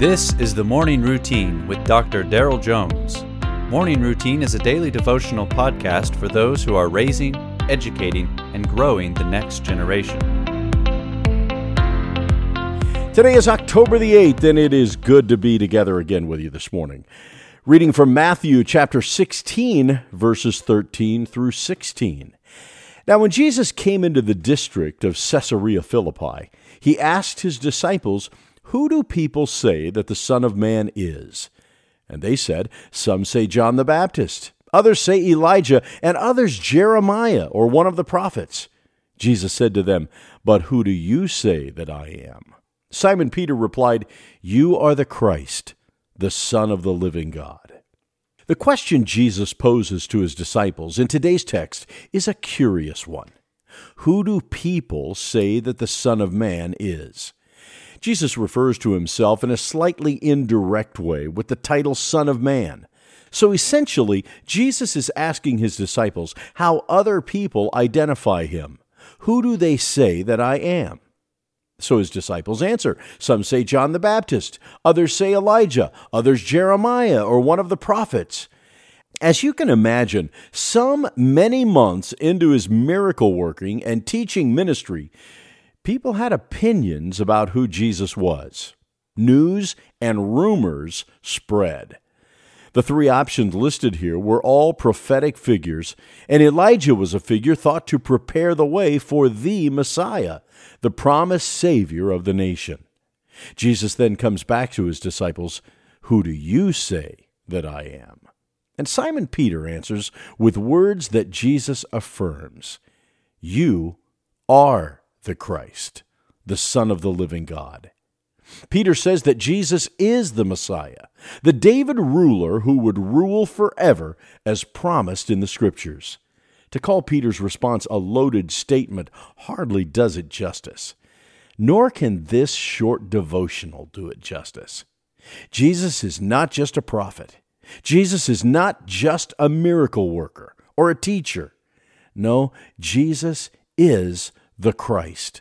This is the Morning Routine with Dr. Daryl Jones. Morning Routine is a daily devotional podcast for those who are raising, educating, and growing the next generation. Today is October the 8th, and it is good to be together again with you this morning. Reading from Matthew chapter 16, verses 13 through 16. Now, when Jesus came into the district of Caesarea Philippi, he asked his disciples, who do people say that the Son of Man is? And they said, Some say John the Baptist, others say Elijah, and others Jeremiah or one of the prophets. Jesus said to them, But who do you say that I am? Simon Peter replied, You are the Christ, the Son of the living God. The question Jesus poses to his disciples in today's text is a curious one. Who do people say that the Son of Man is? Jesus refers to himself in a slightly indirect way with the title Son of Man. So essentially, Jesus is asking his disciples how other people identify him. Who do they say that I am? So his disciples answer. Some say John the Baptist, others say Elijah, others Jeremiah or one of the prophets. As you can imagine, some many months into his miracle working and teaching ministry, people had opinions about who Jesus was. News and rumors spread. The three options listed here were all prophetic figures, and Elijah was a figure thought to prepare the way for the Messiah, the promised Savior of the nation. Jesus then comes back to his disciples Who do you say that I am? And Simon Peter answers with words that Jesus affirms You are the Christ, the Son of the living God. Peter says that Jesus is the Messiah, the Davidic ruler who would rule forever as promised in the Scriptures. To call Peter's response a loaded statement hardly does it justice. Nor can this short devotional do it justice. Jesus is not just a prophet. Jesus is not just a miracle worker or a teacher. No, Jesus is the Christ,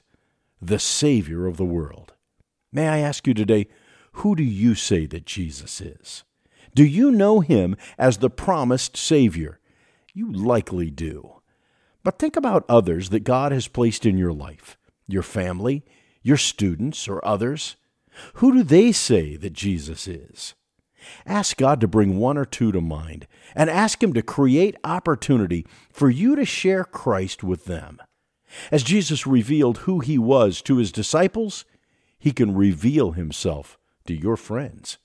the Savior of the world. May I ask you today, who do you say that Jesus is? Do you know him as the promised Savior? You likely do. But think about others that God has placed in your life your family, your students, or others. Who do they say that Jesus is? Ask God to bring one or two to mind and ask Him to create opportunity for you to share Christ with them. As Jesus revealed who he was to his disciples, he can reveal himself to your friends.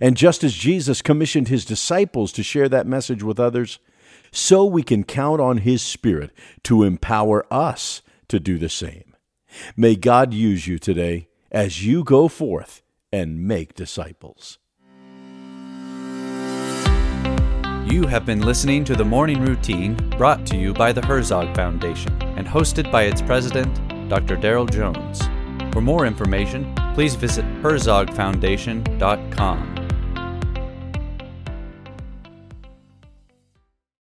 And just as Jesus commissioned his disciples to share that message with others, so we can count on his Spirit to empower us to do the same. May God use you today as you go forth and make disciples. You have been listening to the Morning Routine brought to you by the Herzog Foundation hosted by its president, Dr. Daryl Jones. For more information, please visit herzogfoundation.com.